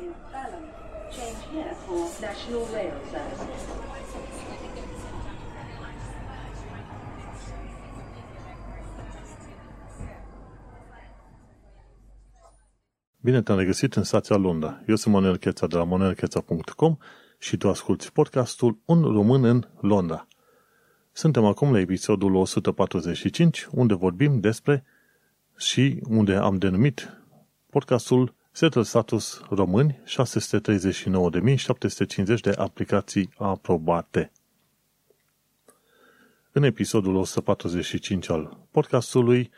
in Balham. Change here for National Rail Services. Bine te-am regăsit în stația Londra. Eu sunt Manuel Cheța de la manuelcheța.com și tu asculti podcastul Un român în Londra. Suntem acum la episodul 145, unde vorbim despre și unde am denumit podcastul Settle Status Români 639.750 de aplicații aprobate. În episodul 145 al podcastului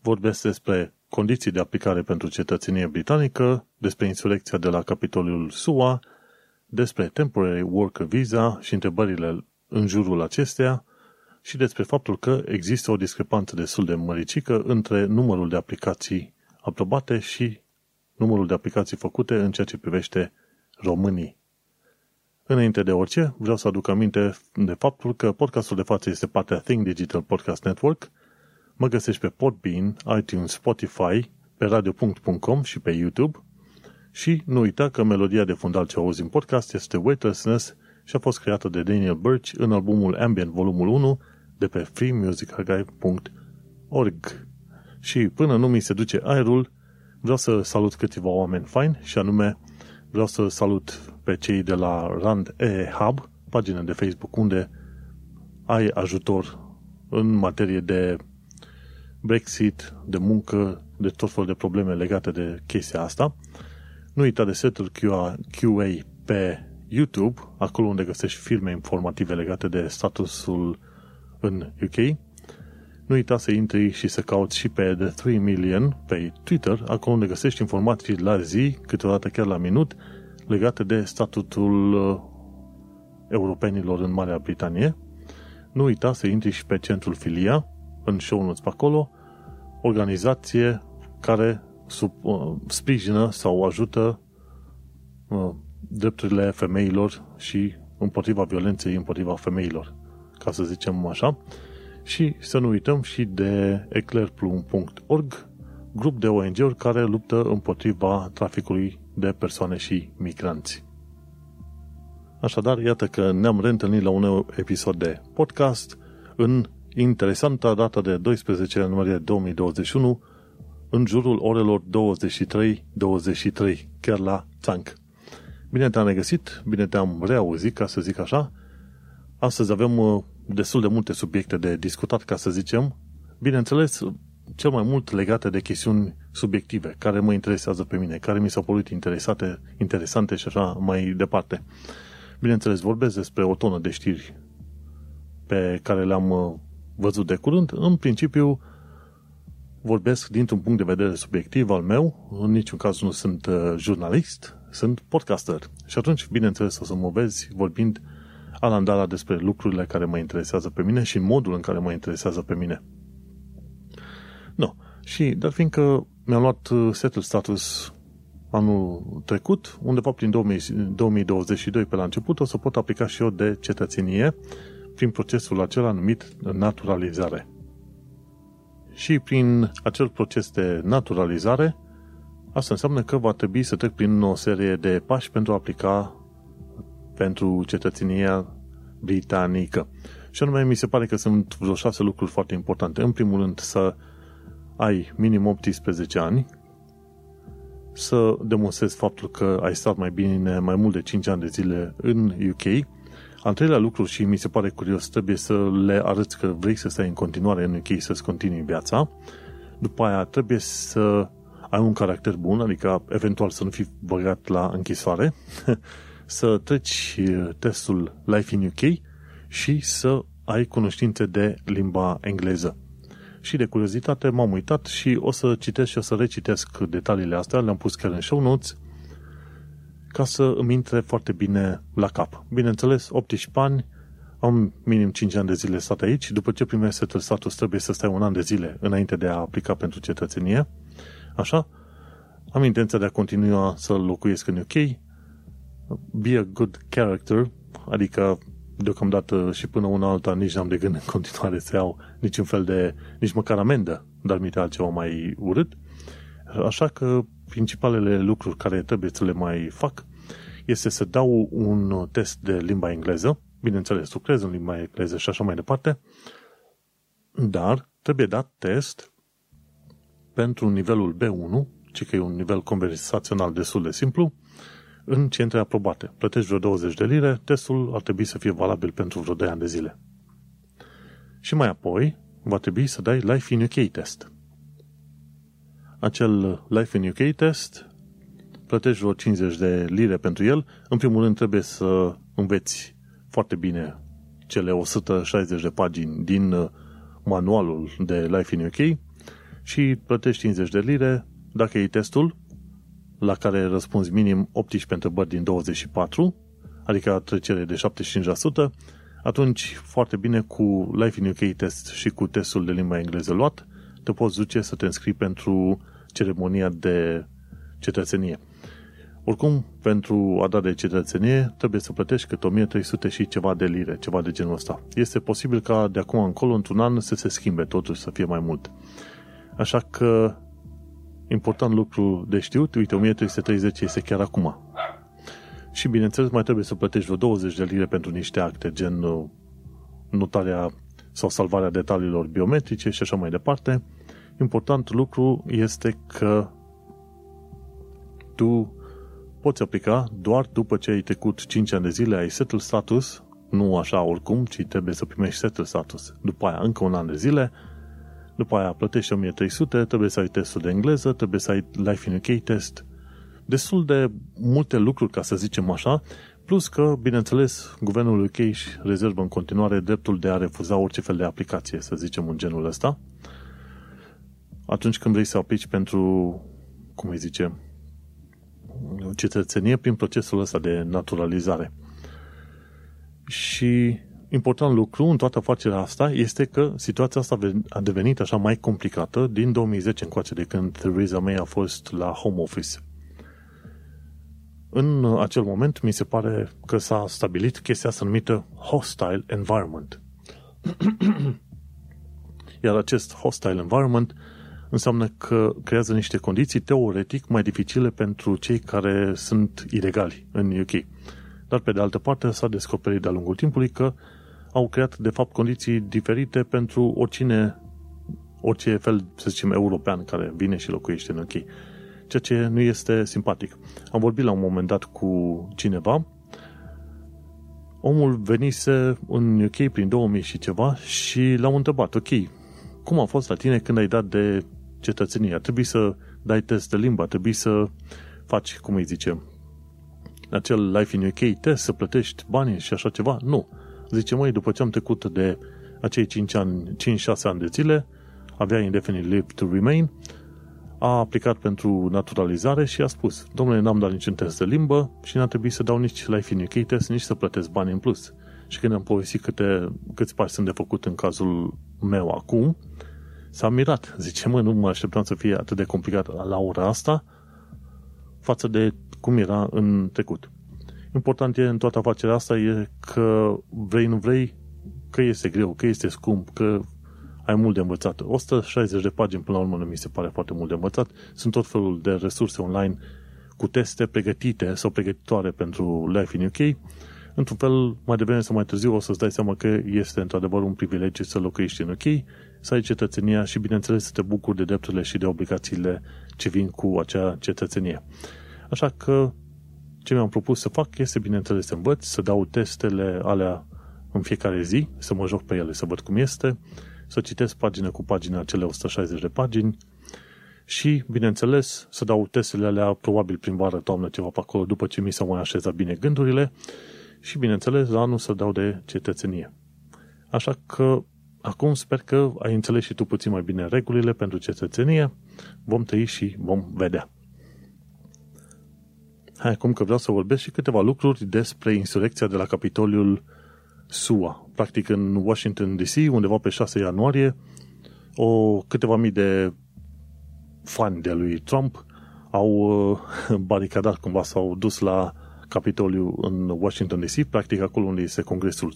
vorbesc despre condiții de aplicare pentru cetățenie britanică, despre insurecția de la capitolul SUA, despre Temporary Worker Visa și întrebările în jurul acesteia și despre faptul că există o discrepanță destul de măricică între numărul de aplicații aprobate și numărul de aplicații făcute în ceea ce privește românii. Înainte de orice, vreau să aduc aminte de faptul că podcastul de față este partea Think Digital Podcast Network. Mă găsești pe Podbean, iTunes, Spotify, pe radio.com și pe YouTube. Și nu uita că melodia de fundal ce auzi în podcast este Weightlessness și a fost creată de Daniel Birch în albumul Ambient Volumul 1 de pe freemusicarchive.org. Și până nu mi se duce aerul, vreau să salut câteva oameni faini și anume vreau să salut pe cei de la Rand E Hub, pagina de Facebook unde ai ajutor în materie de Brexit, de muncă, de tot felul de probleme legate de chestia asta. Nu uita de setul QA, QA pe YouTube, acolo unde găsești filme informative legate de statusul în UK. Nu uita să intri și să cauți și pe The 3 Million pe Twitter, acolo unde găsești informații la zi, câteodată chiar la minut, legate de statutul uh, europenilor în Marea Britanie. Nu uita să intri și pe centrul Filia, în show notes pe acolo, organizație care sub, uh, sprijină sau ajută uh, drepturile femeilor și împotriva violenței împotriva femeilor, ca să zicem așa. Și să nu uităm și de eclairplum.org, grup de ONG-uri care luptă împotriva traficului de persoane și migranți. Așadar, iată că ne-am reîntâlnit la un episod de podcast în interesanta data de 12 ianuarie 2021 în jurul orelor 23-23, chiar la Țanc. Bine te-am regăsit, bine te-am reauzit, ca să zic așa. Astăzi avem uh, destul de multe subiecte de discutat, ca să zicem. Bineînțeles, cel mai mult legate de chestiuni subiective, care mă interesează pe mine, care mi s-au părut interesate, interesante și așa mai departe. Bineînțeles, vorbesc despre o tonă de știri pe care le-am uh, văzut de curând. În principiu, vorbesc dintr-un punct de vedere subiectiv al meu, în niciun caz nu sunt uh, jurnalist, sunt podcaster. Și atunci, bineînțeles, o să mă vezi vorbind alandala despre lucrurile care mă interesează pe mine și modul în care mă interesează pe mine. Nu. Și, dar fiindcă mi-am luat uh, setul status anul trecut, undeva prin 2022 pe la început, o să pot aplica și eu de cetățenie prin procesul acela numit naturalizare. Și prin acel proces de naturalizare, asta înseamnă că va trebui să trec prin o serie de pași pentru a aplica pentru cetățenia britanică. Și anume, mi se pare că sunt vreo șase lucruri foarte importante. În primul rând, să ai minim 18 ani, să demonstrezi faptul că ai stat mai bine, mai mult de 5 ani de zile în UK. Al treilea lucru și mi se pare curios, trebuie să le arăți că vrei să stai în continuare în UK, să-ți continui viața. După aia trebuie să ai un caracter bun, adică eventual să nu fii băgat la închisoare, să treci uh, testul Life in UK și să ai cunoștințe de limba engleză. Și de curiozitate m-am uitat și o să citesc și o să recitesc detaliile astea, le-am pus chiar în show notes, ca să îmi intre foarte bine la cap. Bineînțeles, 18 ani, am minim 5 ani de zile stat aici, după ce primești setul status trebuie să stai un an de zile înainte de a aplica pentru cetățenie, așa, am intenția de a continua să locuiesc în UK, be a good character, adică deocamdată și până una alta nici n-am de gând în continuare să iau niciun fel de, nici măcar amendă, dar mi altceva mai urât. Așa că principalele lucruri care trebuie să le mai fac este să dau un test de limba engleză, bineînțeles, lucrez în limba engleză și așa mai departe, dar trebuie dat test pentru nivelul B1, ci că e un nivel conversațional destul de simplu, în centre aprobate. Plătești vreo 20 de lire, testul ar trebui să fie valabil pentru vreo 2 ani de zile. Și mai apoi, va trebui să dai Life in UK test. Acel Life in UK test plătești vreo 50 de lire pentru el. În primul rând trebuie să înveți foarte bine cele 160 de pagini din uh, manualul de Life in UK și plătești 50 de lire dacă e testul la care răspunzi minim 18 întrebări din 24, adică trecere de 75%, atunci foarte bine cu Life in UK test și cu testul de limba engleză luat, te poți duce să te înscrii pentru ceremonia de cetățenie. Oricum, pentru a da de cetățenie, trebuie să plătești cât 1300 și ceva de lire, ceva de genul ăsta. Este posibil ca de acum încolo, într-un an, să se schimbe totuși, să fie mai mult. Așa că, important lucru de știut, uite, 1330 este chiar acum. Și, bineînțeles, mai trebuie să plătești vreo 20 de lire pentru niște acte, gen uh, notarea sau salvarea detaliilor biometrice și așa mai departe. Important lucru este că tu poți aplica doar după ce ai trecut 5 ani de zile, ai settle status, nu așa oricum, ci trebuie să primești settle status. După aia încă un an de zile, după aia plătești 1300, trebuie să ai testul de engleză, trebuie să ai Life in UK test, destul de multe lucruri, ca să zicem așa, plus că, bineînțeles, guvernul UK își rezervă în continuare dreptul de a refuza orice fel de aplicație, să zicem în genul ăsta, atunci când vrei să aplici pentru, cum îi zice, cetățenie prin procesul ăsta de naturalizare. Și important lucru în toată afacerea asta este că situația asta a devenit așa mai complicată din 2010 încoace de când Theresa May a fost la Home Office. În acel moment mi se pare că s-a stabilit chestia asta numită hostile environment. Iar acest hostile environment înseamnă că creează niște condiții teoretic mai dificile pentru cei care sunt ilegali în UK. Dar pe de altă parte s-a descoperit de-a lungul timpului că au creat de fapt condiții diferite pentru oricine, orice fel, să zicem, european care vine și locuiește în UK. Ceea ce nu este simpatic. Am vorbit la un moment dat cu cineva omul venise în UK prin 2000 și ceva și l-am întrebat, ok, cum a fost la tine când ai dat de cetățenie. Ar trebui să dai test de limba, ar trebui să faci, cum îi zice, acel Life in UK test, să plătești bani și așa ceva. Nu. Zice, măi, după ce am trecut de acei 5 ani, 5-6 ani de zile, avea indefinite leave to remain, a aplicat pentru naturalizare și a spus, domnule, n-am dat niciun test de limbă și n-a trebuit să dau nici Life in UK test, nici să plătesc bani în plus. Și când am povestit câte, câți pași sunt de făcut în cazul meu acum, s-a mirat. Zice, mă, nu mă așteptam să fie atât de complicat la ora asta față de cum era în trecut. Important e în toată afacerea asta e că vrei, nu vrei, că este greu, că este scump, că ai mult de învățat. 160 de pagini până la urmă nu mi se pare foarte mult de învățat. Sunt tot felul de resurse online cu teste pregătite sau pregătitoare pentru Life in UK. Într-un fel, mai devreme sau mai târziu o să-ți dai seama că este într-adevăr un privilegiu să locuiești în UK să ai cetățenia și, bineînțeles, să te bucuri de drepturile și de obligațiile ce vin cu acea cetățenie. Așa că ce mi-am propus să fac este, bineînțeles, să învăț, să dau testele alea în fiecare zi, să mă joc pe ele, să văd cum este, să citesc pagină cu pagină acele 160 de pagini și, bineînțeles, să dau testele alea probabil prin vară, toamnă, ceva pe acolo, după ce mi s-au mai așezat bine gândurile și, bineînțeles, la anul să dau de cetățenie. Așa că Acum sper că ai înțeles și tu puțin mai bine regulile pentru cetățenie. Vom trăi și vom vedea. Hai, acum că vreau să vorbesc și câteva lucruri despre insurecția de la Capitoliul SUA. Practic în Washington DC, undeva pe 6 ianuarie, o câteva mii de fani de lui Trump au uh, baricadat cumva, s-au dus la Capitoliu în Washington DC, practic acolo unde este Congresul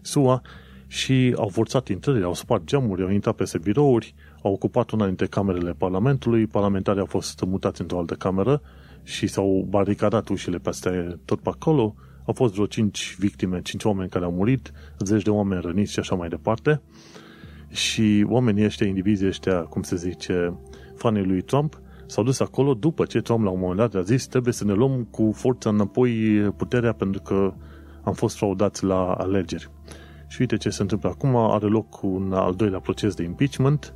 SUA și au forțat intrările, au spart geamuri, au intrat peste birouri, au ocupat una dintre camerele Parlamentului, parlamentarii au fost mutați într-o altă cameră și s-au baricadat ușile pe astea tot pe acolo. Au fost vreo 5 victime, 5 oameni care au murit, zeci de oameni răniți și așa mai departe. Și oamenii ăștia, indivizii ăștia, cum se zice, fanii lui Trump, s-au dus acolo după ce Trump la un moment dat a zis trebuie să ne luăm cu forța înapoi puterea pentru că am fost fraudați la alegeri. Și uite ce se întâmplă acum, are loc un al doilea proces de impeachment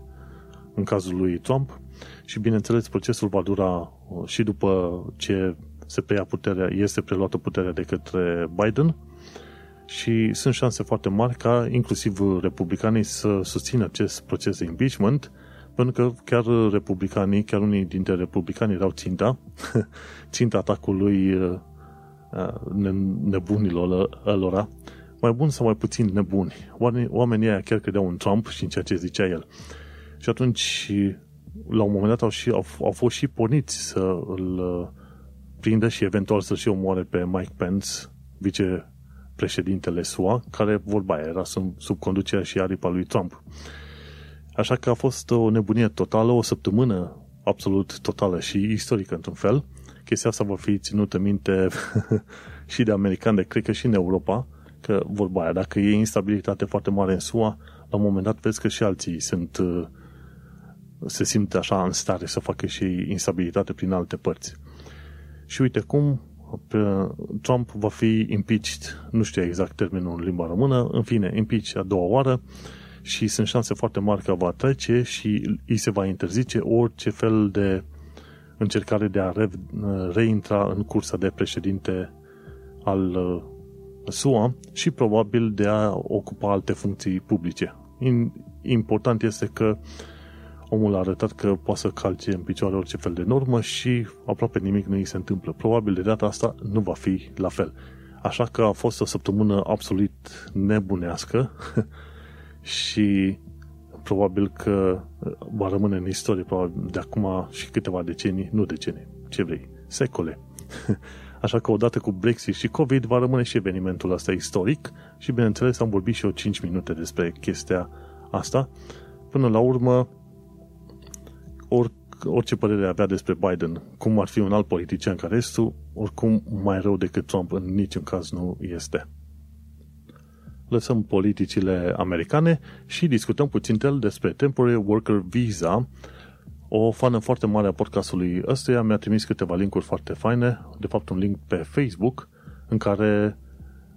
în cazul lui Trump și bineînțeles procesul va dura uh, și după ce se preia puterea, este preluată puterea de către Biden și sunt șanse foarte mari ca inclusiv republicanii să susțină acest proces de impeachment pentru că chiar republicanii, chiar unii dintre republicani erau ținta, ținta atacului uh, uh, nebunilor lor, mai buni sau mai puțin nebuni. Oamenii aia chiar credeau în Trump și în ceea ce zicea el. Și atunci, la un moment dat, au, și, au, au fost și porniți să îl uh, prindă și eventual să și omoare pe Mike Pence, vicepreședintele SUA, care, vorba era sub, sub conducerea și aripa lui Trump. Așa că a fost o nebunie totală, o săptămână absolut totală și istorică într-un fel. Chestia asta va fi ținută minte și de americani, de cred că și în Europa, că vorba aia, dacă e instabilitate foarte mare în SUA, la un moment dat vezi că și alții sunt, uh, se simt așa în stare să facă și instabilitate prin alte părți. Și uite cum Trump va fi impeached, nu știu exact termenul în limba română, în fine, impeached a doua oară și sunt șanse foarte mari că va trece și îi se va interzice orice fel de încercare de a re, reintra în cursa de președinte al uh, SUA și probabil de a ocupa alte funcții publice. Important este că omul a arătat că poate să calce în picioare orice fel de normă și aproape nimic nu îi se întâmplă. Probabil de data asta nu va fi la fel. Așa că a fost o săptămână absolut nebunească și probabil că va rămâne în istorie probabil de acum și câteva decenii, nu decenii, ce vrei, secole. Așa că odată cu Brexit și COVID va rămâne și evenimentul ăsta istoric și bineînțeles am vorbit și eu 5 minute despre chestia asta. Până la urmă, or, orice părere avea despre Biden, cum ar fi un alt politician ca restul, oricum mai rău decât Trump în niciun caz nu este. Lăsăm politicile americane și discutăm puțin despre Temporary Worker Visa, o fană foarte mare a podcastului ăstuia mi-a trimis câteva linkuri foarte faine, de fapt un link pe Facebook, în care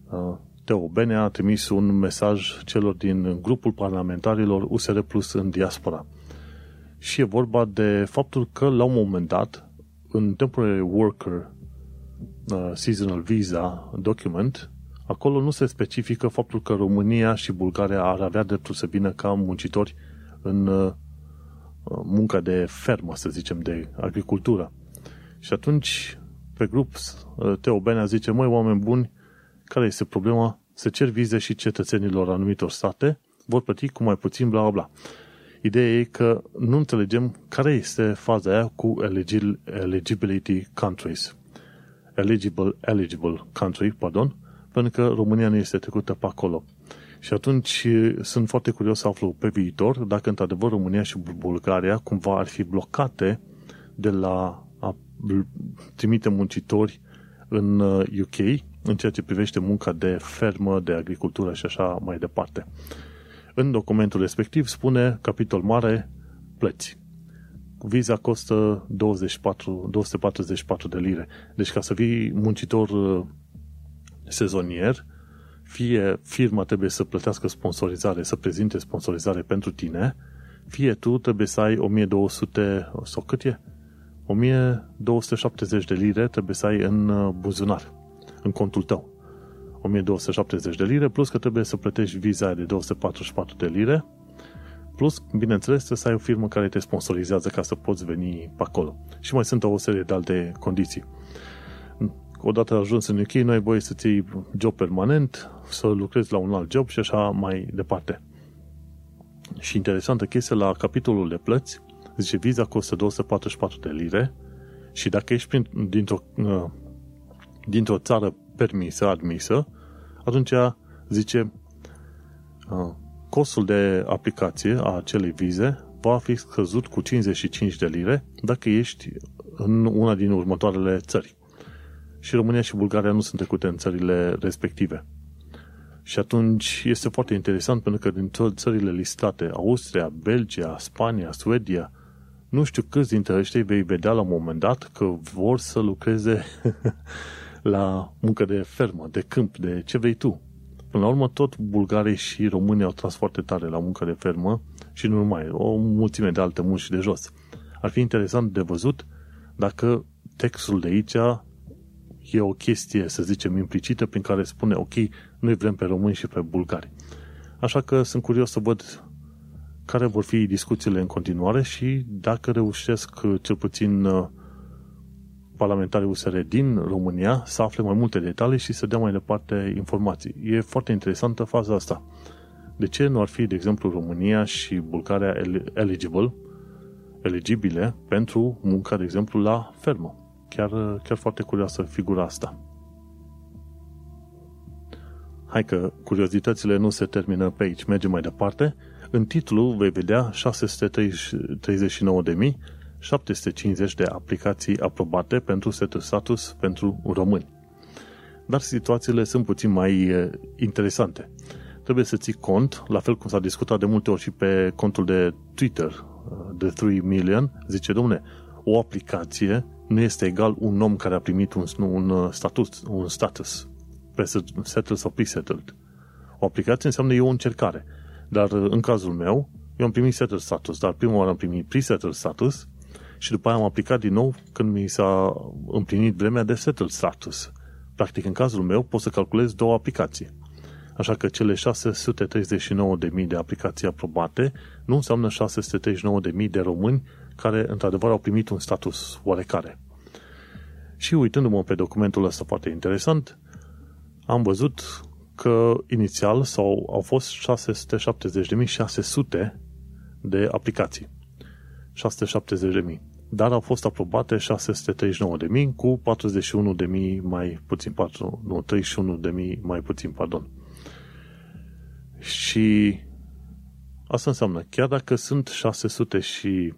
uh, Teo Bene a trimis un mesaj celor din grupul parlamentarilor USR Plus în diaspora. Și e vorba de faptul că la un moment dat, în Temporary Worker uh, Seasonal Visa Document, acolo nu se specifică faptul că România și Bulgaria ar avea dreptul să vină ca muncitori în uh, munca de fermă, să zicem, de agricultură. Și atunci, pe grup, Teo Benea zice, măi, oameni buni, care este problema? Se cer vize și cetățenilor anumitor state, vor plăti cu mai puțin, bla, bla, bla. Ideea e că nu înțelegem care este faza aia cu eligibility countries. Eligible, eligible country, pardon, pentru că România nu este trecută pe acolo. Și atunci sunt foarte curios să aflu pe viitor dacă într-adevăr România și Bulgaria cumva ar fi blocate de la a trimite muncitori în UK în ceea ce privește munca de fermă, de agricultură și așa mai departe. În documentul respectiv spune capitol mare plăți. Viza costă 24, 244 de lire. Deci ca să fii muncitor sezonier, fie firma trebuie să plătească sponsorizare, să prezinte sponsorizare pentru tine, fie tu trebuie să ai 1200 sau cât e? 1270 de lire trebuie să ai în uh, buzunar, în contul tău. 1270 de lire, plus că trebuie să plătești viza de 244 de lire, plus, bineînțeles, trebuie să ai o firmă care te sponsorizează ca să poți veni pe acolo. Și mai sunt o serie de alte condiții odată ajuns în UK, nu ai voie să ții job permanent, să lucrezi la un alt job și așa mai departe. Și interesantă chestie, la capitolul de plăți, zice, viza costă 244 de lire și dacă ești prin, dintr-o, uh, dintr-o țară permisă, admisă, atunci zice, uh, costul de aplicație a acelei vize va fi scăzut cu 55 de lire dacă ești în una din următoarele țări. Și România și Bulgaria nu sunt trecute în țările respective. Și atunci este foarte interesant pentru că din țările listate, Austria, Belgia, Spania, Suedia, nu știu câți dintre ăștia vei vedea la un moment dat că vor să lucreze la muncă de fermă, de câmp, de ce vrei tu. Până la urmă, tot bulgarii și românii au tras foarte tare la muncă de fermă și nu numai, o mulțime de alte munci de jos. Ar fi interesant de văzut dacă textul de aici e o chestie, să zicem, implicită prin care spune, ok, noi vrem pe români și pe bulgari. Așa că sunt curios să văd care vor fi discuțiile în continuare și dacă reușesc cel puțin uh, parlamentarii USR din România să afle mai multe detalii și să dea mai departe informații. E foarte interesantă faza asta. De ce nu ar fi, de exemplu, România și Bulgaria eligible, eligibile pentru munca, de exemplu, la fermă? Chiar, chiar foarte curioasă figura asta. Hai că curiozitățile nu se termină pe aici, mergem mai departe. În titlu vei vedea 639.750 de aplicații aprobate pentru setul status pentru români. Dar situațiile sunt puțin mai interesante. Trebuie să ții cont, la fel cum s-a discutat de multe ori și pe contul de Twitter de 3 million, zice, domne, o aplicație nu este egal un om care a primit un, un status, un status settled sau pre-settled. O aplicație înseamnă e o încercare. Dar în cazul meu, eu am primit settled status, dar prima oară am primit pre-settled status și după aia am aplicat din nou când mi s-a împlinit vremea de settled status. Practic, în cazul meu, pot să calculez două aplicații. Așa că cele 639.000 de aplicații aprobate nu înseamnă 639.000 de români care, într-adevăr, au primit un status oarecare. Și uitându-mă pe documentul ăsta foarte interesant, am văzut că inițial sau au fost 670.600 de aplicații. 670.000. Dar au fost aprobate 639.000 cu 41.000 mai puțin, 4, nu, 31.000 mai puțin, pardon. Și asta înseamnă, chiar dacă sunt 600 și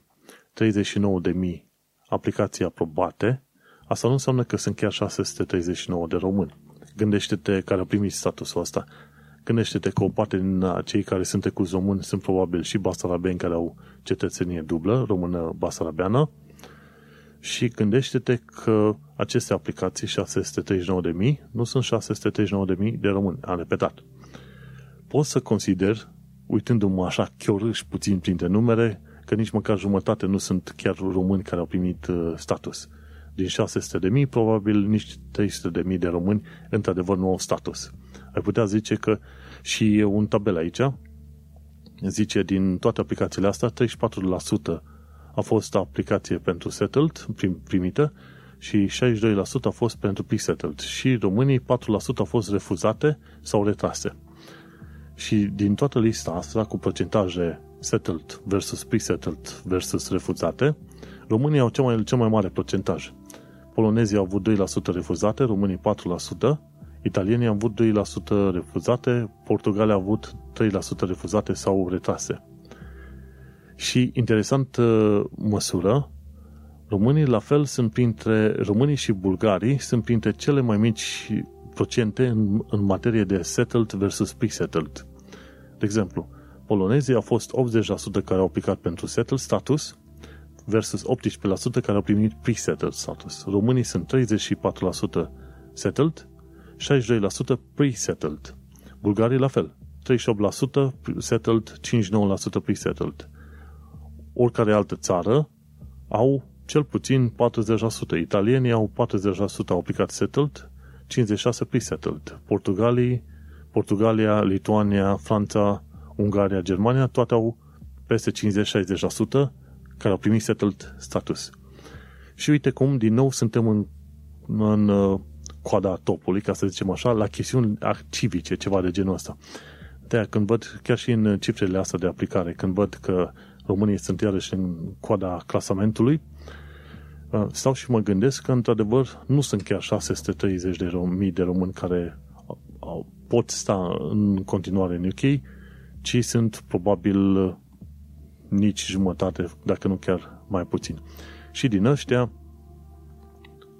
39.000 aplicații aprobate, asta nu înseamnă că sunt chiar 639 de români. Gândește-te care au primit statusul ăsta. Gândește-te că o parte din cei care sunt cu români sunt probabil și basarabeni care au cetățenie dublă, română-basarabeană, și gândește-te că aceste aplicații, 639.000, nu sunt 639.000 de români. Am repetat. Pot să consider, uitându-mă așa chiorâși puțin printre numere, că nici măcar jumătate nu sunt chiar români care au primit uh, status din 600 de mii, probabil nici 300 de mii de români într-adevăr nu au status. Ai putea zice că și e un tabel aici, zice din toate aplicațiile astea, 34% a fost aplicație pentru settled, prim, primită, și 62% a fost pentru pre-settled. Și românii 4% au fost refuzate sau retrase. Și din toată lista asta, cu procentaje settled versus pre-settled versus refuzate, Românii au cel mai, cel mai mare procentaj polonezii au avut 2% refuzate, românii 4%, italienii au avut 2% refuzate, Portugalia a avut 3% refuzate sau retrase. Și interesant măsură, românii la fel sunt printre, românii și bulgarii sunt printre cele mai mici procente în, în materie de settled versus pre-settled. De exemplu, polonezii au fost 80% care au aplicat pentru settled status, versus 18% care au primit pre-settled status. Românii sunt 34% settled, 62% pre-settled. Bulgarii la fel, 38% settled, 59% pre-settled. Oricare altă țară au cel puțin 40%. Italienii au 40% au aplicat settled, 56% pre-settled. Portugalii, Portugalia, Lituania, Franța, Ungaria, Germania, toate au peste 50-60%, care au primit settled status. Și uite cum, din nou, suntem în, în uh, coada topului, ca să zicem așa, la chestiuni civice, ceva de genul ăsta. de când văd, chiar și în cifrele astea de aplicare, când văd că România sunt iarăși în coada clasamentului, uh, stau și mă gândesc că, într-adevăr, nu sunt chiar 630 de mii de români care pot sta în continuare în UK, ci sunt probabil nici jumătate, dacă nu chiar mai puțin. Și din ăștia,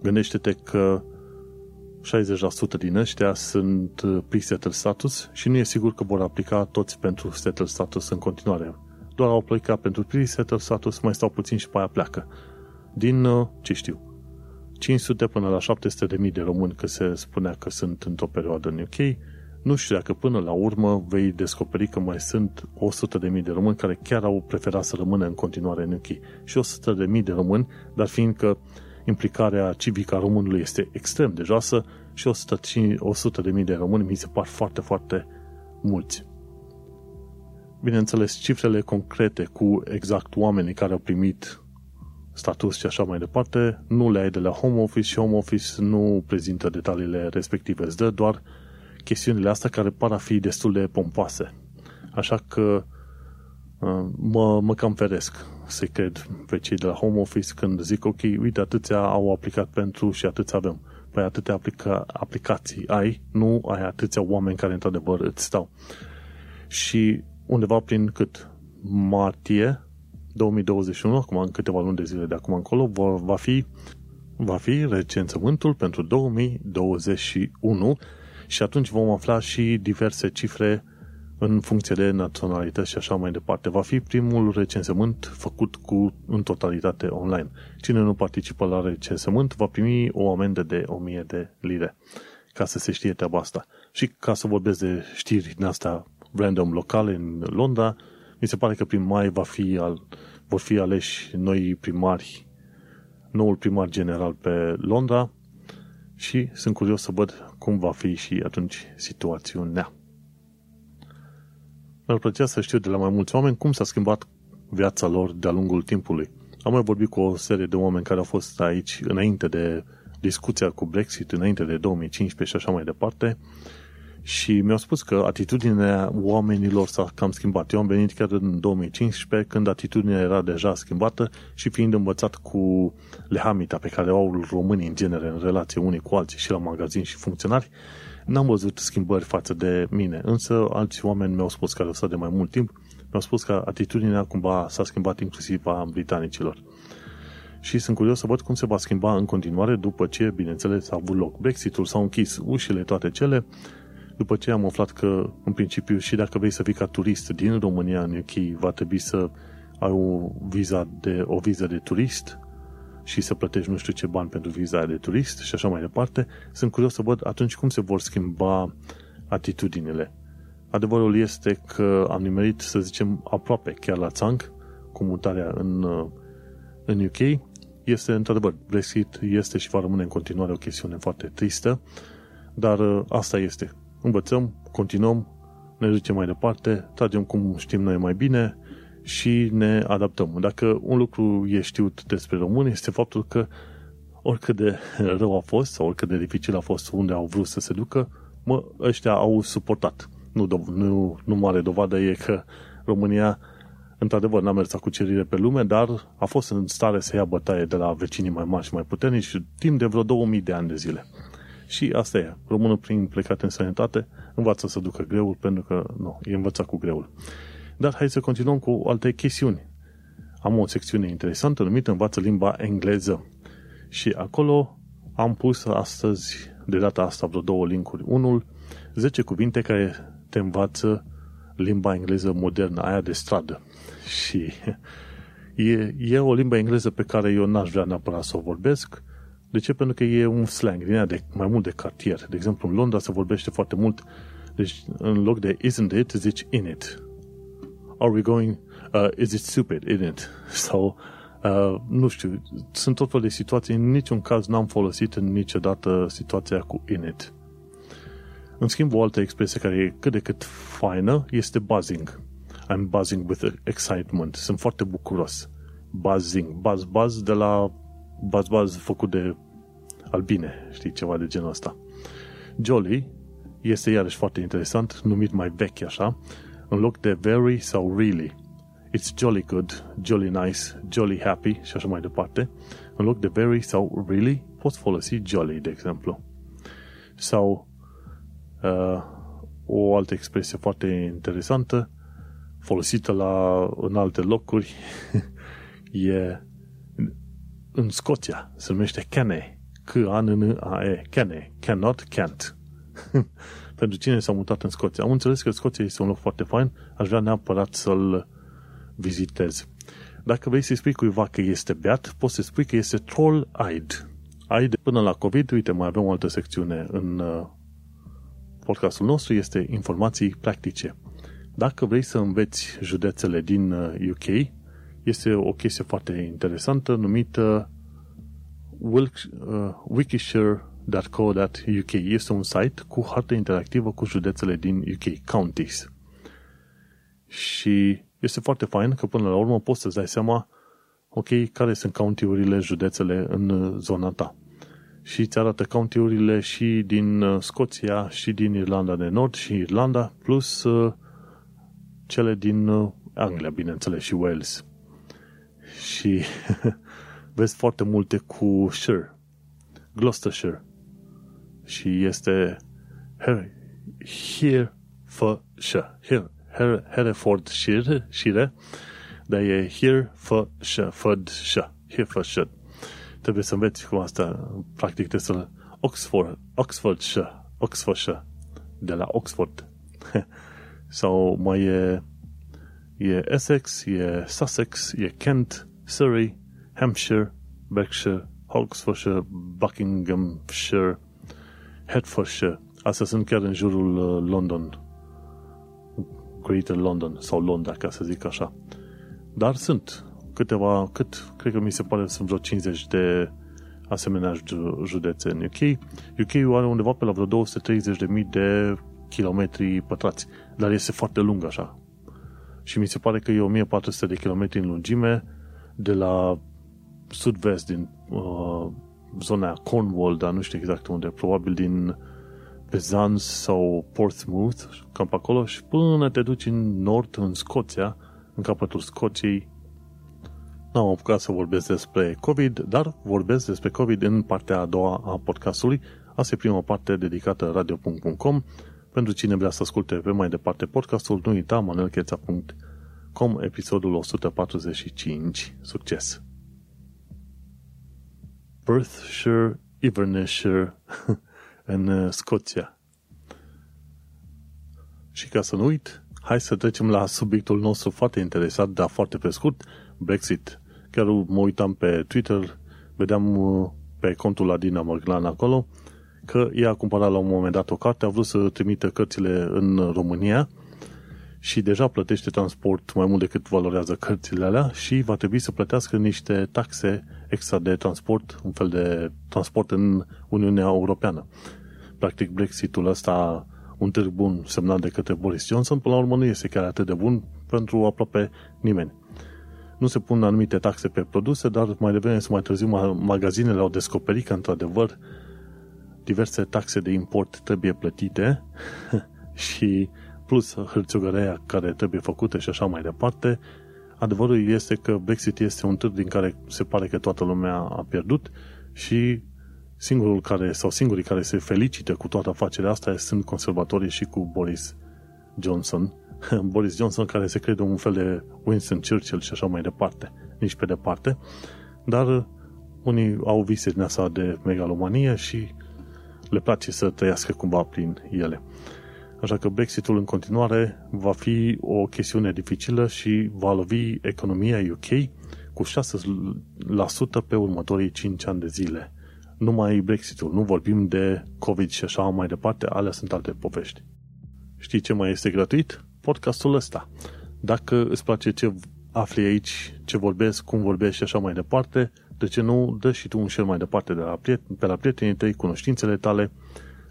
gândește-te că 60% din ăștia sunt pre-settled status și nu e sigur că vor aplica toți pentru settled status în continuare. Doar au aplicat pentru pre-settled status, mai stau puțin și pe aia pleacă. Din, uh, ce știu, 500 până la 700 de mii de români că se spunea că sunt într-o perioadă în UK, nu știu dacă până la urmă vei descoperi că mai sunt 100 de mii de români care chiar au preferat să rămână în continuare în UK. Și 100 de mii de români, dar fiindcă implicarea civică a românului este extrem de joasă și 100 de mii de români mi se par foarte, foarte mulți. Bineînțeles, cifrele concrete cu exact oamenii care au primit status și așa mai departe, nu le ai de la Home Office și Home Office nu prezintă detaliile respective. Îți dă doar chestiunile astea care par a fi destul de pompoase. Așa că uh, mă, mă cam feresc să cred pe cei de la Home Office când zic ok, uite, atâția au aplicat pentru și atâția avem. Păi atâtea aplica- aplicații ai, nu ai atâția oameni care într-adevăr îți stau. Și undeva prin cât? Martie 2021, acum în câteva luni de zile de acum încolo, va, va fi va fi recensământul pentru 2021 și atunci vom afla și diverse cifre în funcție de naționalități și așa mai departe. Va fi primul recensământ făcut cu, în totalitate online. Cine nu participă la recensământ va primi o amendă de 1000 de lire ca să se știe treaba asta. Și ca să vorbesc de știri din asta random locale în Londra, mi se pare că prin mai va fi al, vor fi aleși noi primari, noul primar general pe Londra și sunt curios să văd cum va fi și atunci situațiunea. Mi-ar plăcea să știu de la mai mulți oameni cum s-a schimbat viața lor de-a lungul timpului. Am mai vorbit cu o serie de oameni care au fost aici înainte de discuția cu Brexit, înainte de 2015 și așa mai departe și mi-au spus că atitudinea oamenilor s-a cam schimbat. Eu am venit chiar în 2015, când atitudinea era deja schimbată și fiind învățat cu lehamita pe care o au românii în genere în relație unii cu alții și la magazin și funcționari, n-am văzut schimbări față de mine. Însă alți oameni mi-au spus care au stat de mai mult timp, mi-au spus că atitudinea cumva s-a schimbat inclusiv a britanicilor. Și sunt curios să văd cum se va schimba în continuare după ce, bineînțeles, a avut loc Brexitul, s-au închis ușile toate cele, după ce am aflat că, în principiu, și dacă vrei să fii ca turist din România în UK, va trebui să ai o viză de, o viză de turist și să plătești nu știu ce bani pentru viza de turist și așa mai departe, sunt curios să văd atunci cum se vor schimba atitudinile. Adevărul este că am nimerit, să zicem, aproape chiar la țanc cu mutarea în, în UK. Este, într-adevăr, Brexit este și va rămâne în continuare o chestiune foarte tristă, dar asta este învățăm, continuăm, ne ducem mai departe, tragem cum știm noi mai bine și ne adaptăm. Dacă un lucru e știut despre români este faptul că oricât de rău a fost sau oricât de dificil a fost unde au vrut să se ducă, mă, ăștia au suportat. Nu, nu, nu mare dovadă e că România într-adevăr n-a mers cu cerire pe lume, dar a fost în stare să ia bătaie de la vecinii mai mari și mai puternici timp de vreo 2000 de ani de zile. Și asta e. Românul prin plecat în sănătate învață să ducă greul pentru că nu, e învățat cu greul. Dar hai să continuăm cu alte chestiuni. Am o secțiune interesantă numită Învață limba engleză. Și acolo am pus astăzi, de data asta, vreo două linkuri. Unul, 10 cuvinte care te învață limba engleză modernă, aia de stradă. Și e, e o limbă engleză pe care eu n-aș vrea neapărat să o vorbesc, de ce? Pentru că e un slang din de mai mult de cartier. De exemplu, în Londra se vorbește foarte mult, deci în loc de isn't it, zici in it. Are we going, uh, is it stupid, in it? Sau, uh, nu știu, sunt tot fel de situații, în niciun caz n-am folosit în niciodată situația cu in it. În schimb, o altă expresie care e cât de cât faină este buzzing. I'm buzzing with excitement. Sunt foarte bucuros. Buzzing. Buzz, buzz de la baz-baz făcut de albine, știi, ceva de genul ăsta. Jolly este iarăși foarte interesant, numit mai vechi așa, în loc de very sau really. It's jolly good, jolly nice, jolly happy și așa mai departe. În loc de very sau really, poți folosi jolly, de exemplu. Sau uh, o altă expresie foarte interesantă, folosită la, în alte locuri e în Scoția. Se numește Cane. c a n n a e Cane. Cannot, can't. Pentru cine s-a mutat în Scoția. Am înțeles că Scoția este un loc foarte fain. Aș vrea neapărat să-l vizitez. Dacă vrei să-i spui cuiva că este beat, poți să spui că este troll-eyed. Eyed până la COVID, uite, mai avem o altă secțiune în uh, podcastul nostru, este informații practice. Dacă vrei să înveți județele din UK, uh, este o chestie foarte interesantă numită uh, wikishare.co.uk. Este un site cu hartă interactivă cu județele din UK, counties. Și este foarte fain că până la urmă poți să-ți dai seama ok, care sunt county-urile, județele în zona ta. Și îți arată county-urile și din uh, Scoția, și din Irlanda de Nord, și Irlanda, plus uh, cele din uh, Anglia, bineînțeles, și Wales. Și vezi foarte multe cu Shire, Gloucestershire. Și este here, here for Shire, here, Herefordshire, shire, dar e Herefordshire, Herefordshire. Trebuie să înveți cum asta, practic trebuie să Oxford, Oxfordshire, Oxfordshire, de la Oxford. Sau mai e, e Essex, e Sussex, e Kent, Surrey, Hampshire, Berkshire, Oxfordshire, Buckinghamshire, Hertfordshire. Astea sunt chiar în jurul uh, London, Greater London sau Londra, ca să zic așa. Dar sunt câteva, cât, cred că mi se pare sunt vreo 50 de asemenea județe în UK. UK are undeva pe la vreo 230.000 de kilometri pătrați, dar este foarte lung așa. Și mi se pare că e 1400 de kilometri în lungime de la sud-vest din uh, zona Cornwall, dar nu știu exact unde, probabil din Penzance sau Portsmouth, cam pe acolo, și până te duci în nord, în Scoția, în capătul Scoției. N-am apucat să vorbesc despre COVID, dar vorbesc despre COVID în partea a doua a podcastului. Asta e prima parte dedicată radio.com. Pentru cine vrea să asculte pe mai departe podcastul, nu uita manelcheța.com, episodul 145. Succes! Perthshire, Inverness-shire, în uh, Scoția. Și ca să nu uit, hai să trecem la subiectul nostru foarte interesat, dar foarte pe scurt, Brexit. Chiar mă uitam pe Twitter, vedeam uh, pe contul la Dina Morglan acolo, că ea a cumpărat la un moment dat o carte, a vrut să trimită cărțile în România și deja plătește transport mai mult decât valorează cărțile alea și va trebui să plătească niște taxe extra de transport, un fel de transport în Uniunea Europeană. Practic, Brexitul ăsta, un târg bun semnat de către Boris Johnson, până la urmă nu este chiar atât de bun pentru aproape nimeni. Nu se pun anumite taxe pe produse, dar mai devreme sau mai târziu magazinele au descoperit că, într-adevăr, diverse taxe de import trebuie plătite și plus hârțiogărea care trebuie făcută și așa mai departe, adevărul este că Brexit este un târg din care se pare că toată lumea a pierdut și singurul care, sau singurii care se felicită cu toată afacerea asta sunt conservatorii și cu Boris Johnson. Boris Johnson care se crede un fel de Winston Churchill și așa mai departe, nici pe departe, dar unii au vise din asta de megalomanie și le place să trăiască cumva prin ele. Așa că Brexitul în continuare va fi o chestiune dificilă și va lovi economia UK cu 6% pe următorii 5 ani de zile. Numai Brexitul, nu vorbim de COVID și așa mai departe, alea sunt alte povești. Știi ce mai este gratuit? Podcastul ăsta. Dacă îți place ce afli aici, ce vorbesc, cum vorbesc și așa mai departe, de ce nu dă și tu un share mai departe de la prieten, pe la prietenii tăi, cunoștințele tale,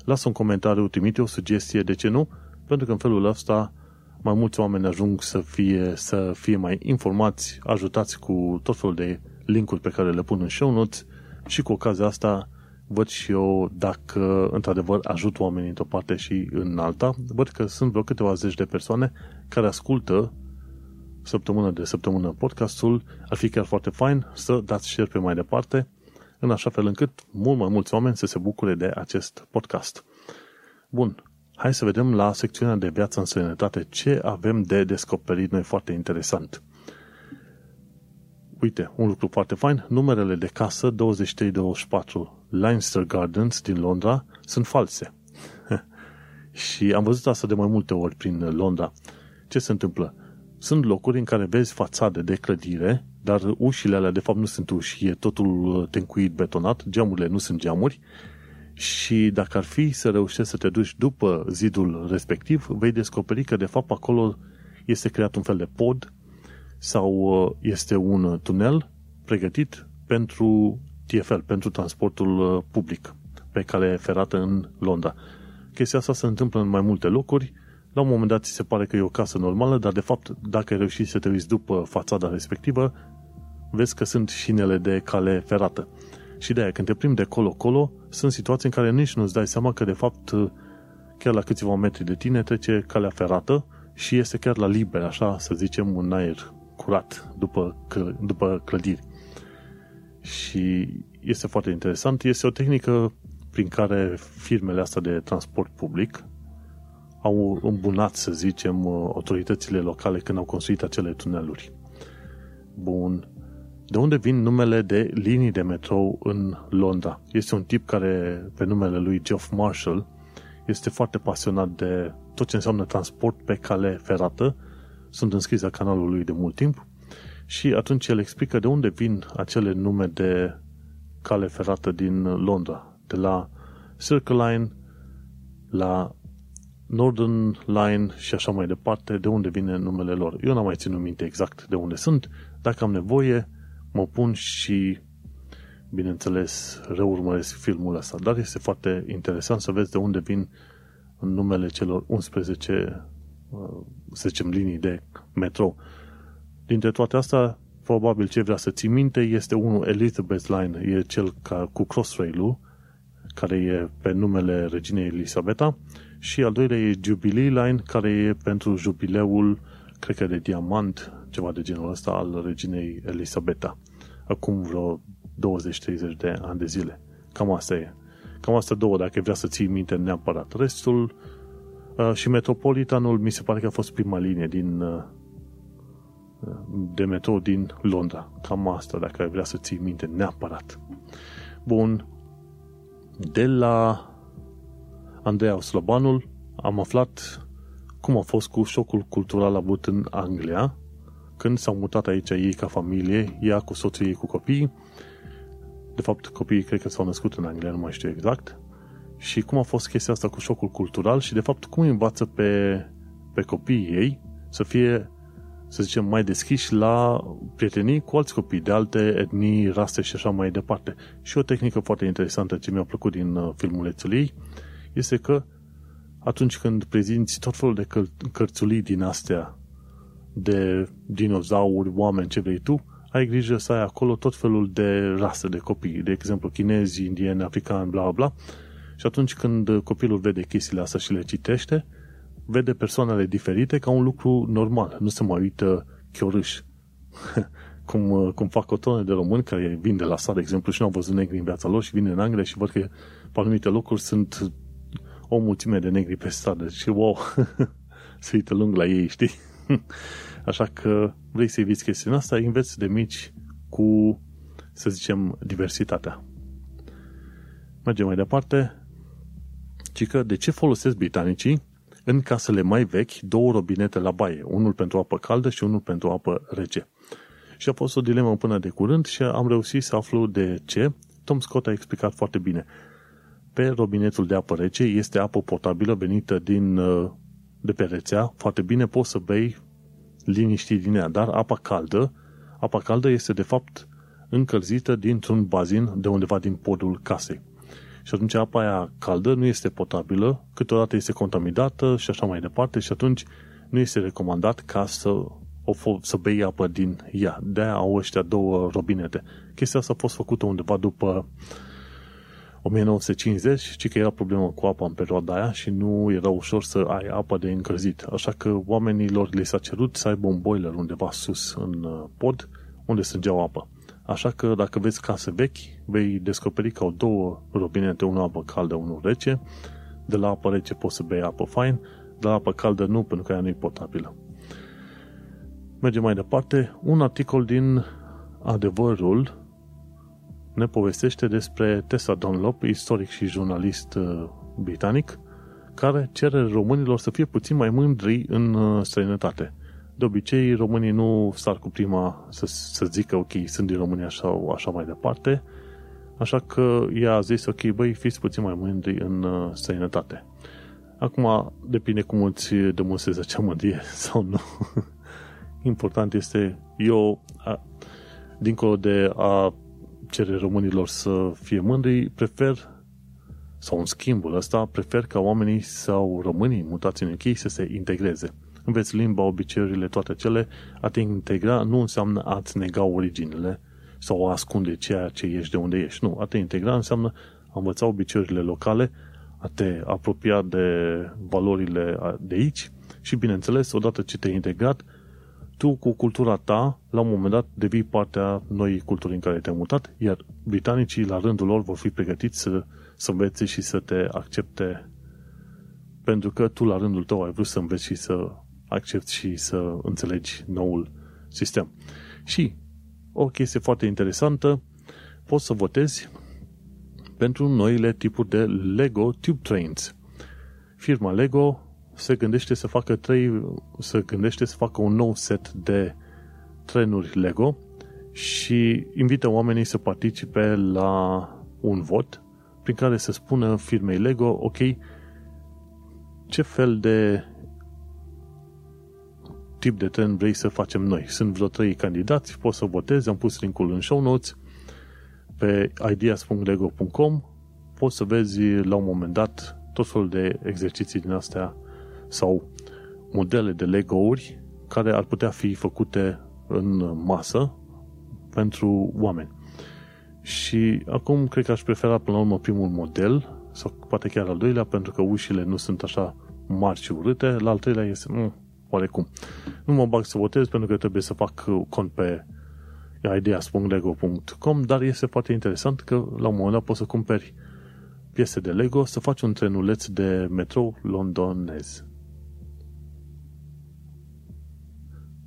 lasă un comentariu, trimite o sugestie, de ce nu? Pentru că în felul ăsta mai mulți oameni ajung să fie, să fie mai informați, ajutați cu tot felul de linkuri pe care le pun în show notes și cu ocazia asta văd și eu dacă într-adevăr ajut oamenii într-o parte și în alta. Văd că sunt vreo câteva zeci de persoane care ascultă săptămână de săptămână podcastul. Ar fi chiar foarte fain să dați share pe mai departe în așa fel încât mult mai mulți oameni să se bucure de acest podcast. Bun, Hai să vedem la secțiunea de viață în sănătate ce avem de descoperit noi foarte interesant. Uite, un lucru foarte fain, numerele de casă 2324 Leinster Gardens din Londra sunt false. și am văzut asta de mai multe ori prin Londra. Ce se întâmplă? Sunt locuri în care vezi fațade de clădire, dar ușile alea de fapt nu sunt uși, e totul tencuit betonat, geamurile nu sunt geamuri și dacă ar fi să reușești să te duci după zidul respectiv, vei descoperi că de fapt acolo este creat un fel de pod sau uh, este un tunel pregătit pentru TFL, pentru transportul uh, public pe cale ferată în Londra. Chestia asta se întâmplă în mai multe locuri. La un moment dat ți se pare că e o casă normală, dar de fapt, dacă ai reușit să te uiți după fațada respectivă, vezi că sunt șinele de cale ferată. Și de aia, când te plimbi de colo-colo, sunt situații în care nici nu-ți dai seama că, de fapt, chiar la câțiva metri de tine trece calea ferată și este chiar la liber, așa să zicem, un aer curat după, după clădiri. Și este foarte interesant. Este o tehnică prin care firmele astea de transport public au îmbunat, să zicem, autoritățile locale când au construit acele tuneluri. Bun. De unde vin numele de linii de metrou în Londra? Este un tip care, pe numele lui Geoff Marshall, este foarte pasionat de tot ce înseamnă transport pe cale ferată. Sunt înscris la canalul lui de mult timp și atunci el explică de unde vin acele nume de cale ferată din Londra. De la Circle Line, la Northern Line și așa mai departe, de unde vine numele lor. Eu n-am mai ținut minte exact de unde sunt. Dacă am nevoie, mă pun și, bineînțeles, reurmăresc filmul ăsta. Dar este foarte interesant să vezi de unde vin numele celor 11, să zicem, linii de metrou. Dintre toate astea, probabil ce vrea să ții minte este unul Elizabeth Line, e cel ca, cu Crossrail-ul, care e pe numele reginei Elisabeta, și al doilea e Jubilee Line, care e pentru jubileul, cred că de diamant, ceva de genul ăsta, al reginei Elisabeta. Acum vreo 20-30 de ani de zile. Cam asta e. Cam asta două, dacă vrea să ții minte neapărat. Restul uh, și Metropolitanul mi se pare că a fost prima linie din uh, de metrou din Londra. Cam asta, dacă ai vrea să ții minte neapărat. Bun. De la Andreea Slobanul am aflat cum a fost cu șocul cultural avut în Anglia când s-au mutat aici ei ca familie, ea cu soții ei cu copii. De fapt, copiii cred că s-au născut în Anglia, nu mai știu exact. Și cum a fost chestia asta cu șocul cultural și, de fapt, cum învață pe, pe copiii ei să fie să zicem, mai deschiși la prietenii cu alți copii de alte etnii, rase și așa mai departe. Și o tehnică foarte interesantă ce mi-a plăcut din uh, filmulețul ei este că atunci când prezinți tot felul de căl- cărțulii din astea de dinozauri, oameni, ce vrei tu, ai grijă să ai acolo tot felul de rase de copii, de exemplu chinezi, indieni, africani, bla bla, și atunci când copilul vede chestiile astea și le citește, vede persoanele diferite ca un lucru normal. Nu se mai uită chiorâș. cum, cum fac o tonă de români care vin de la sat, de exemplu, și nu au văzut negri în viața lor și vin în Anglia și văd că pe anumite locuri sunt o mulțime de negri pe stradă. Și wow, se uită lung la ei, știi? Așa că vrei să eviți chestiunea asta, înveți de mici cu, să zicem, diversitatea. Mergem mai departe. Ci că de ce folosesc britanicii în casele mai vechi două robinete la baie, unul pentru apă caldă și unul pentru apă rece. Și a fost o dilemă până de curând și am reușit să aflu de ce. Tom Scott a explicat foarte bine. Pe robinetul de apă rece este apă potabilă venită din, uh, de pe rețea, foarte bine poți să bei liniștit din ea, dar apa caldă, apa caldă este de fapt încălzită dintr-un bazin de undeva din podul casei. Și atunci apa aia caldă nu este potabilă, câteodată este contaminată și așa mai departe și atunci nu este recomandat ca să, o, să bei apă din ea. De-aia au ăștia două robinete. Chestia asta a fost făcută undeva după 1950 și că era problemă cu apa în perioada aia și nu era ușor să ai apă de încălzit. Așa că oamenilor li s-a cerut să aibă un boiler undeva sus în uh, pod unde strângeau apă. Așa că dacă vezi case vechi, vei descoperi că au două robinete, una apă caldă, unul rece, de la apă rece poți să bei apă fine, de la apă caldă nu, pentru că ea nu e potabilă. Mergem mai departe. Un articol din Adevărul ne povestește despre Tessa Dunlop, istoric și jurnalist uh, britanic, care cere românilor să fie puțin mai mândri în uh, străinătate. De obicei, românii nu sar cu prima să, să zică, ok, sunt din România sau așa mai departe, așa că ea a zis, ok, băi, fiți puțin mai mândri în uh, străinătate. Acum, depinde cum îți demonstrezi acea mândrie sau nu. Important este, eu, a, dincolo de a cere românilor să fie mândri, prefer, sau în schimbul ăsta, prefer ca oamenii sau românii mutați în UK să se integreze. Înveți limba, obiceiurile, toate cele, a te integra nu înseamnă a-ți nega originele sau a ascunde ceea ce ești de unde ești. Nu, a te integra înseamnă a învăța obiceiurile locale, a te apropia de valorile de aici și, bineînțeles, odată ce te-ai integrat, tu cu cultura ta, la un moment dat, devii partea noii culturi în care te-ai mutat, iar britanicii, la rândul lor, vor fi pregătiți să, să învețe și să te accepte pentru că tu, la rândul tău, ai vrut să înveți și să accepti și să înțelegi noul sistem. Și o chestie foarte interesantă, poți să votezi pentru noile tipuri de Lego Tube Trains. Firma Lego se gândește să facă trei, se gândește să facă un nou set de trenuri Lego și invită oamenii să participe la un vot prin care să spună firmei Lego, ok, ce fel de tip de tren vrei să facem noi. Sunt vreo trei candidați, poți să votezi, am pus linkul în show notes pe ideas.lego.com poți să vezi la un moment dat tot felul de exerciții din astea sau modele de Lego-uri care ar putea fi făcute în masă pentru oameni. Și acum cred că aș prefera până la urmă primul model sau poate chiar al doilea pentru că ușile nu sunt așa mari și urâte. La al treilea este mm, oarecum. Nu mă bag să votez pentru că trebuie să fac cont pe ideas.lego.com dar este foarte interesant că la un moment dat poți să cumperi piese de Lego să faci un trenuleț de metrou londonez.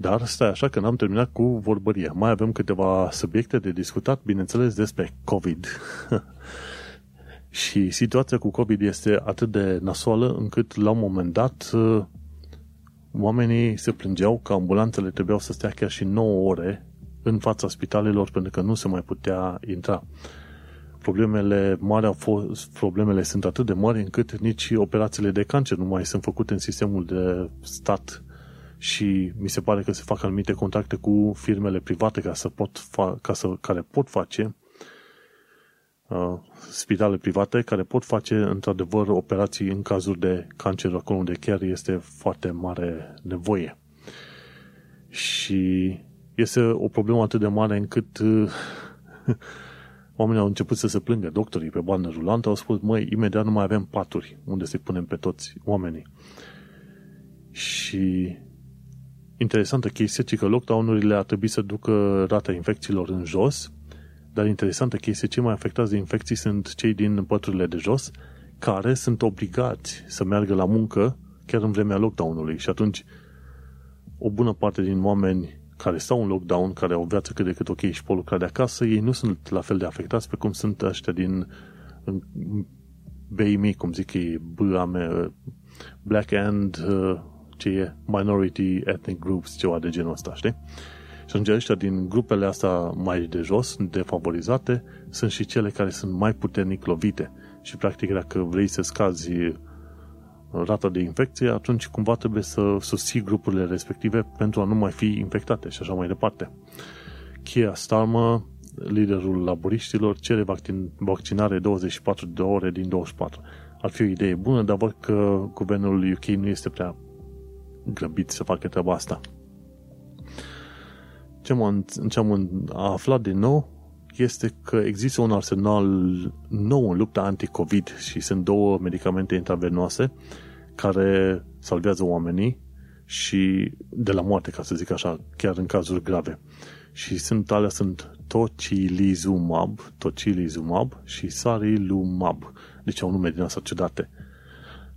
Dar stai așa că n-am terminat cu vorbăria. Mai avem câteva subiecte de discutat, bineînțeles, despre COVID. și situația cu COVID este atât de nasoală încât la un moment dat oamenii se plângeau că ambulanțele trebuiau să stea chiar și 9 ore în fața spitalelor pentru că nu se mai putea intra. Problemele mari au fost, problemele sunt atât de mari încât nici operațiile de cancer nu mai sunt făcute în sistemul de stat și mi se pare că se fac anumite contacte cu firmele private ca să pot fa- ca să, care pot face uh, spitale private care pot face într-adevăr operații în cazuri de cancer acolo unde chiar este foarte mare nevoie. Și este o problemă atât de mare încât uh, oamenii au început să se plângă. Doctorii pe bandă rulantă au spus, măi, imediat nu mai avem paturi unde să-i punem pe toți oamenii. Și interesantă chestie, ci că lockdown-urile ar trebui să ducă rata infecțiilor în jos, dar interesantă chestie, cei mai afectați de infecții sunt cei din păturile de jos, care sunt obligați să meargă la muncă chiar în vremea lockdown-ului. Și atunci o bună parte din oameni care stau în lockdown, care au o viață cât de cât ok și pot lucra de acasă, ei nu sunt la fel de afectați pe cum sunt ăștia din BMI, cum zic ei, BAME, Black and uh, ce e Minority Ethnic Groups, ceva de genul ăsta, știi? Și atunci ăștia din grupele astea mai de jos, defavorizate, sunt și cele care sunt mai puternic lovite. Și practic dacă vrei să scazi rata de infecție, atunci cumva trebuie să susții grupurile respective pentru a nu mai fi infectate și așa mai departe. Keir Starmer, liderul laboriștilor, cere vaccinare 24 de ore din 24. Ar fi o idee bună, dar văd că guvernul UK nu este prea grăbit să facă treaba asta. Ce am, ce am aflat din nou este că există un arsenal nou în lupta anti-COVID și sunt două medicamente intravenoase care salvează oamenii și de la moarte, ca să zic așa, chiar în cazuri grave. Și sunt alea sunt tocilizumab, tocilizumab și sarilumab. Deci au nume din asta ciudate.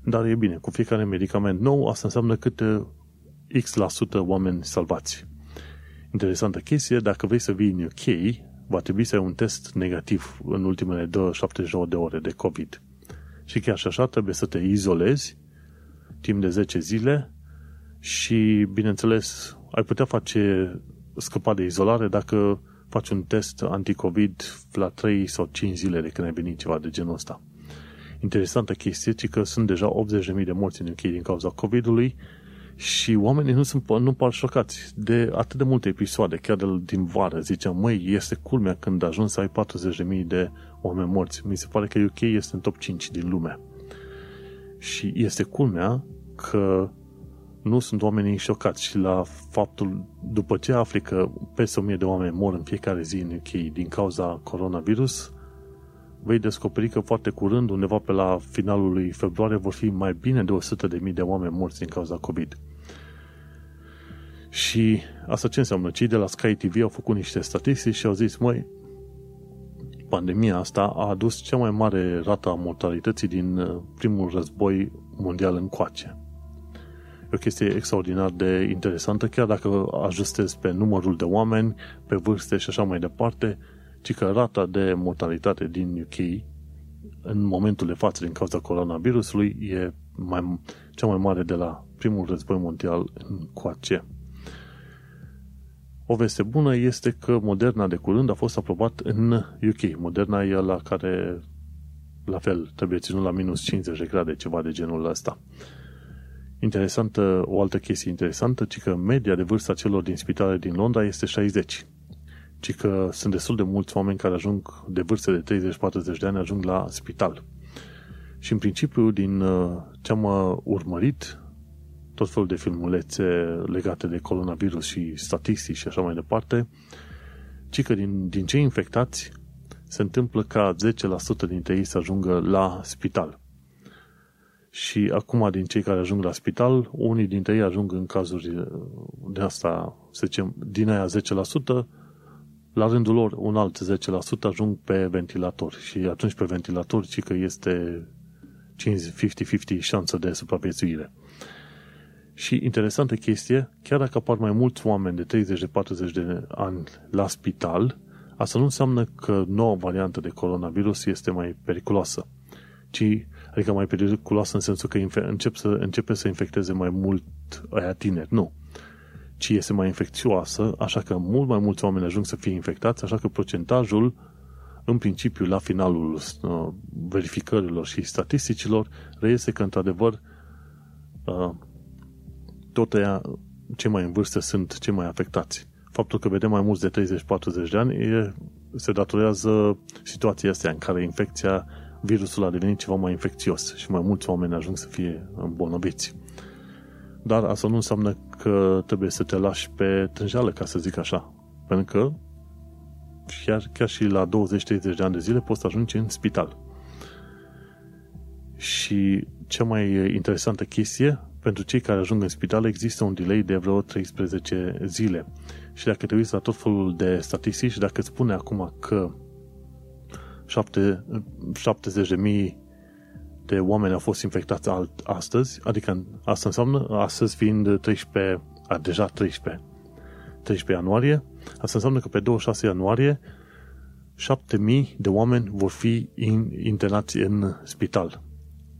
Dar e bine, cu fiecare medicament nou, asta înseamnă câte X% la sută oameni salvați. Interesantă chestie, dacă vrei să vii în UK, va trebui să ai un test negativ în ultimele 72 de ore de COVID. Și chiar și așa trebuie să te izolezi timp de 10 zile și, bineînțeles, ai putea face scăpa de izolare dacă faci un test anti-COVID la 3 sau 5 zile de când ai venit ceva de genul ăsta. Interesantă chestie, ci că sunt deja 80.000 de morți în UK din cauza COVID-ului și oamenii nu, sunt, nu par șocați de atât de multe episoade, chiar de, din vară. Ziceam, măi, este culmea când ajungi să ai 40.000 de oameni morți. Mi se pare că UK este în top 5 din lume. Și este culmea că nu sunt oamenii șocați și la faptul, după ce afli că peste 1000 de oameni mor în fiecare zi în UK din cauza coronavirus, vei descoperi că foarte curând, undeva pe la finalul lui februarie, vor fi mai bine de 100.000 de oameni morți din cauza COVID. Și asta ce înseamnă? Cei de la Sky TV au făcut niște statistici și au zis, măi, pandemia asta a adus cea mai mare rată a mortalității din uh, primul război mondial încoace. E o chestie extraordinar de interesantă, chiar dacă ajustezi pe numărul de oameni, pe vârste și așa mai departe, ci că rata de mortalitate din UK în momentul de față din cauza coronavirusului e mai, cea mai mare de la primul război mondial în coace. O veste bună este că Moderna de curând a fost aprobat în UK. Moderna e la care, la fel, trebuie ținut la minus 50 de grade, ceva de genul ăsta. Interesantă, o altă chestie interesantă, ci că media de vârstă a celor din spitale din Londra este 60 ci că sunt destul de mulți oameni care ajung de vârste de 30-40 de ani, ajung la spital. Și în principiu, din uh, ce am uh, urmărit, tot felul de filmulețe legate de coronavirus și statistici și așa mai departe, ci că din, din cei infectați se întâmplă ca 10% dintre ei să ajungă la spital. Și acum, din cei care ajung la spital, unii dintre ei ajung în cazuri de asta, să zicem, din aia 10%, la rândul lor un alt 10% ajung pe ventilator și atunci pe ventilator ci că este 50-50 șansă de supraviețuire. Și interesantă chestie, chiar dacă apar mai mulți oameni de 30-40 de ani la spital, asta nu înseamnă că noua variantă de coronavirus este mai periculoasă, ci, adică mai periculoasă în sensul că încep să, începe să infecteze mai mult aia tineri. Nu ci este mai infecțioasă, așa că mult mai mulți oameni ajung să fie infectați, așa că procentajul, în principiu, la finalul uh, verificărilor și statisticilor, reiese că, într-adevăr, uh, tot aia, cei mai în vârstă sunt cei mai afectați. Faptul că vedem mai mulți de 30-40 de ani e, se datorează situația asta în care infecția, virusul a devenit ceva mai infecțios și mai mulți oameni ajung să fie îmbolnăviți. Dar asta nu înseamnă că trebuie să te lași pe tânjală, ca să zic așa. Pentru că chiar, chiar și la 20-30 de ani de zile poți să ajungi în spital. Și cea mai interesantă chestie, pentru cei care ajung în spital există un delay de vreo 13 zile. Și dacă te uiți la tot felul de statistici, dacă îți spune acum că 70.000 de oameni au fost infectați alt, astăzi, adică asta înseamnă, astăzi fiind 13, a, deja 13, 13 ianuarie, asta înseamnă că pe 26 ianuarie 7000 de oameni vor fi in, internați în spital.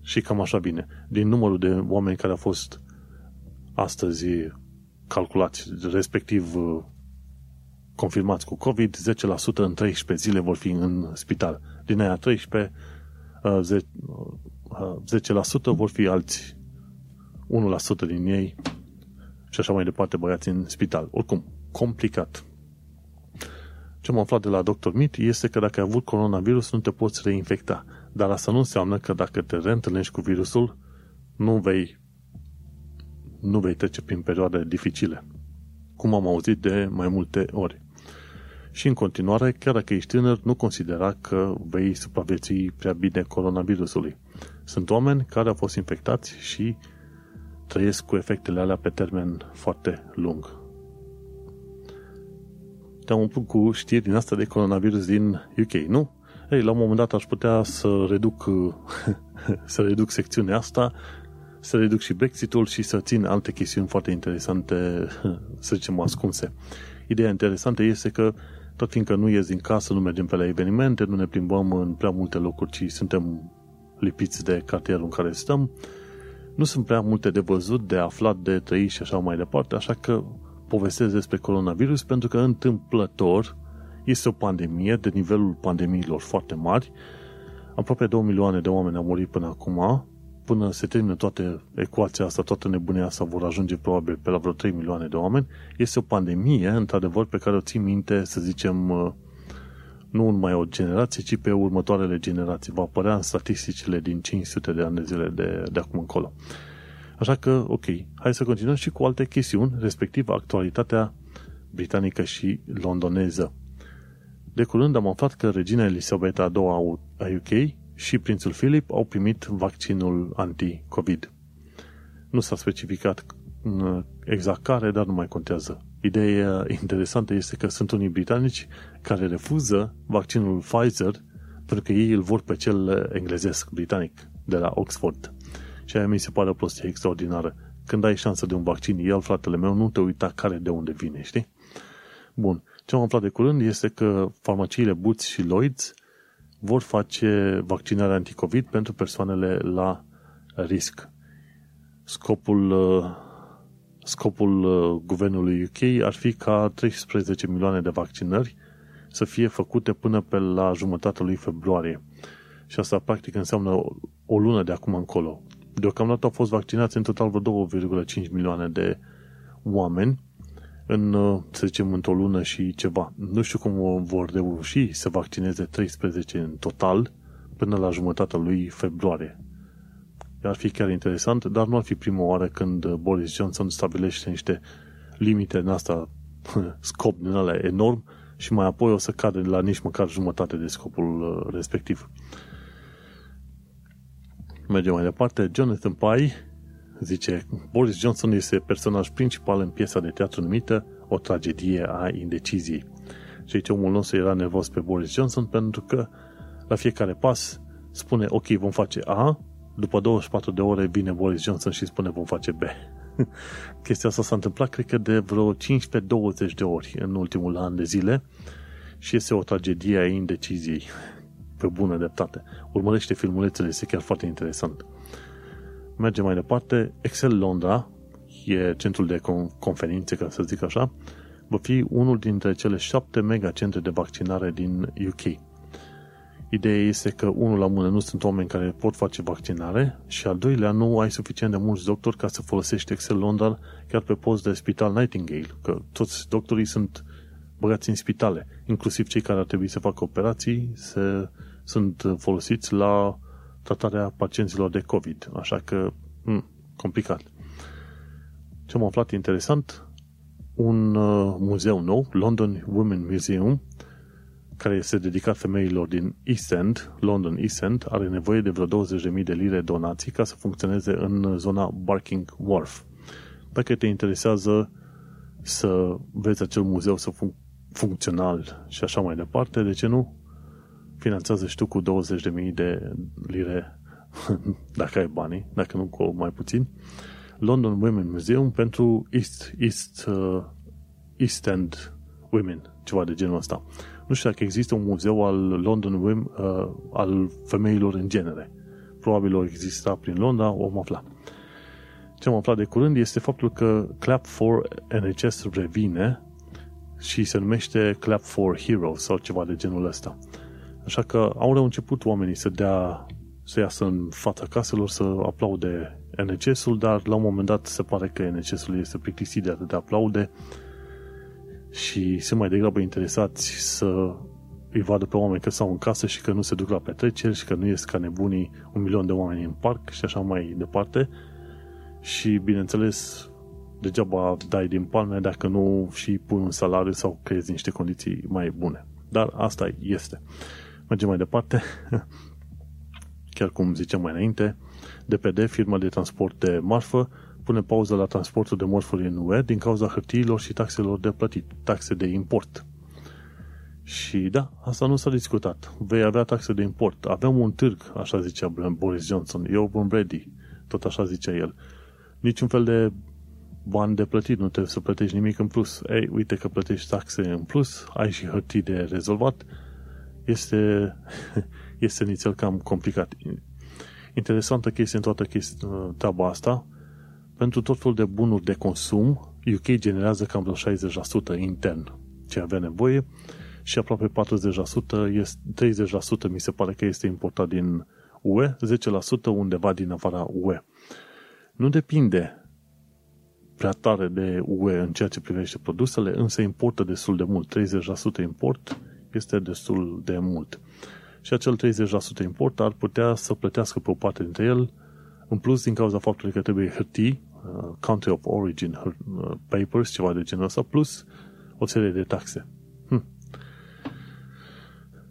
Și cam așa bine. Din numărul de oameni care au fost astăzi calculați, respectiv confirmați cu COVID, 10% în 13 zile vor fi în spital. Din aia 13, 10% vor fi alți 1% din ei și așa mai departe băiați în spital. Oricum, complicat. Ce am aflat de la Dr. Mit este că dacă ai avut coronavirus nu te poți reinfecta. Dar asta nu înseamnă că dacă te reîntâlnești cu virusul, nu vei, nu vei trece prin perioade dificile. Cum am auzit de mai multe ori. Și în continuare, chiar dacă ești tânăr, nu considera că vei supraviețui prea bine coronavirusului. Sunt oameni care au fost infectați și trăiesc cu efectele alea pe termen foarte lung. Te-am umplut cu știri din asta de coronavirus din UK, nu? Ei, la un moment dat aș putea să reduc, să reduc secțiunea asta, să reduc și Brexitul și să țin alte chestiuni foarte interesante, să zicem, ascunse. Ideea interesantă este că tot fiindcă nu ies din casă, nu mergem pe la evenimente, nu ne plimbăm în prea multe locuri, ci suntem lipiți de cartierul în care stăm, nu sunt prea multe de văzut, de aflat, de trăit și așa mai departe, așa că povestesc despre coronavirus pentru că întâmplător este o pandemie de nivelul pandemiilor foarte mari. Aproape 2 milioane de oameni au murit până acum. Până se termină toată ecuația asta, toată nebunia asta, vor ajunge probabil pe la vreo 3 milioane de oameni. Este o pandemie, într-adevăr, pe care o țin minte, să zicem, uh, nu numai o generație, ci pe următoarele generații. Va apărea în statisticile din 500 de ani de zile de, de acum încolo. Așa că, ok, hai să continuăm și cu alte chestiuni, respectiv actualitatea britanică și londoneză. De curând am aflat că regina Elisabeta II a UK și prințul Philip au primit vaccinul anti-COVID. Nu s-a specificat mm, exact care, dar nu mai contează. Ideea interesantă este că sunt unii britanici care refuză vaccinul Pfizer pentru că ei îl vor pe cel englezesc, britanic, de la Oxford. Și aia mi se pare o prostie extraordinară. Când ai șansă de un vaccin, el, fratele meu, nu te uita care de unde vine, știi? Bun. Ce am aflat de curând este că farmaciile Boots și Lloyds vor face vaccinarea anticovid pentru persoanele la risc. Scopul, uh, scopul uh, guvernului UK ar fi ca 13 milioane de vaccinări să fie făcute până pe la jumătatea lui februarie. Și asta practic înseamnă o lună de acum încolo. Deocamdată au fost vaccinați în total vreo 2,5 milioane de oameni în, să zicem, într-o lună și ceva. Nu știu cum vor reuși să vaccineze 13 în total până la jumătatea lui februarie. Ar fi chiar interesant, dar nu ar fi prima oară când Boris Johnson stabilește niște limite în asta, scop din alea enorm și mai apoi o să cadă la nici măcar jumătate de scopul uh, respectiv. Mergem mai departe. Jonathan Pye zice Boris Johnson este personaj principal în piesa de teatru numită O tragedie a indeciziei. Și aici omul nostru era nervos pe Boris Johnson pentru că la fiecare pas spune ok, vom face A, după 24 de ore vine Boris Johnson și spune vom face B. Chestia asta s-a întâmplat, cred că, de vreo 15-20 de ori în ultimul an de zile și este o tragedie a indeciziei pe bună dreptate. Urmărește filmulețele, este chiar foarte interesant. Mergem mai departe. Excel Londra, e centrul de conferințe, ca să zic așa, va fi unul dintre cele șapte megacentre de vaccinare din UK. Ideea este că, unul la mână, nu sunt oameni care pot face vaccinare și, al doilea, nu ai suficient de mulți doctori ca să folosești Excel Londra chiar pe post de spital Nightingale, că toți doctorii sunt băgați în spitale, inclusiv cei care ar trebui să facă operații, se, sunt folosiți la tratarea pacienților de COVID. Așa că, m- complicat. Ce am aflat interesant, un uh, muzeu nou, London Women Museum, care este dedicat femeilor din East End, London East End, are nevoie de vreo 20.000 de lire donații ca să funcționeze în zona Barking Wharf. Dacă te interesează să vezi acel muzeu să fun- funcțional și așa mai departe, de ce nu? Finanțează și tu cu 20.000 de lire dacă ai banii, dacă nu cu mai puțin. London Women Museum pentru East, East, uh, East End Women, ceva de genul ăsta. Nu știu dacă există un muzeu al London Women, uh, al femeilor în genere. Probabil o exista prin Londra, o am aflat. Ce am aflat de curând este faptul că Clap for NHS revine și se numește Clap for Heroes sau ceva de genul ăsta. Așa că au început oamenii să dea, să iasă în fața caselor, să aplaude NHS-ul, dar la un moment dat se pare că NHS-ul este plictisit de atâtea aplaude și sunt mai degrabă interesați să îi vadă pe oameni că stau în casă și că nu se duc la petreceri și că nu ies ca nebunii un milion de oameni în parc și așa mai departe. Și, bineînțeles, degeaba dai din palme dacă nu și pui un salariu sau creezi niște condiții mai bune. Dar asta este. Mergem mai departe. Chiar cum ziceam mai înainte, DPD, firma de transport de marfă, pune pauză la transportul de mărfuri în UE din cauza hârtiilor și taxelor de plătit, taxe de import. Și da, asta nu s-a discutat. Vei avea taxe de import. Avem un târg, așa zicea Boris Johnson. Eu vom ready. Tot așa zicea el. Niciun fel de bani de plătit, nu trebuie să plătești nimic în plus. Ei, uite că plătești taxe în plus, ai și hârtii de rezolvat. Este, este nițel cam complicat. Interesantă chestie în toată chestia, treaba asta. Pentru tot felul de bunuri de consum, UK generează cam vreo 60% intern ce avea nevoie și aproape 40%, este, 30% mi se pare că este importat din UE, 10% undeva din afara UE. Nu depinde prea tare de UE în ceea ce privește produsele, însă importă destul de mult. 30% import este destul de mult. Și acel 30% import ar putea să plătească pe o parte dintre el, în plus din cauza faptului că trebuie hârtii, uh, country of origin uh, papers, ceva de genul ăsta, plus o serie de taxe. Hm.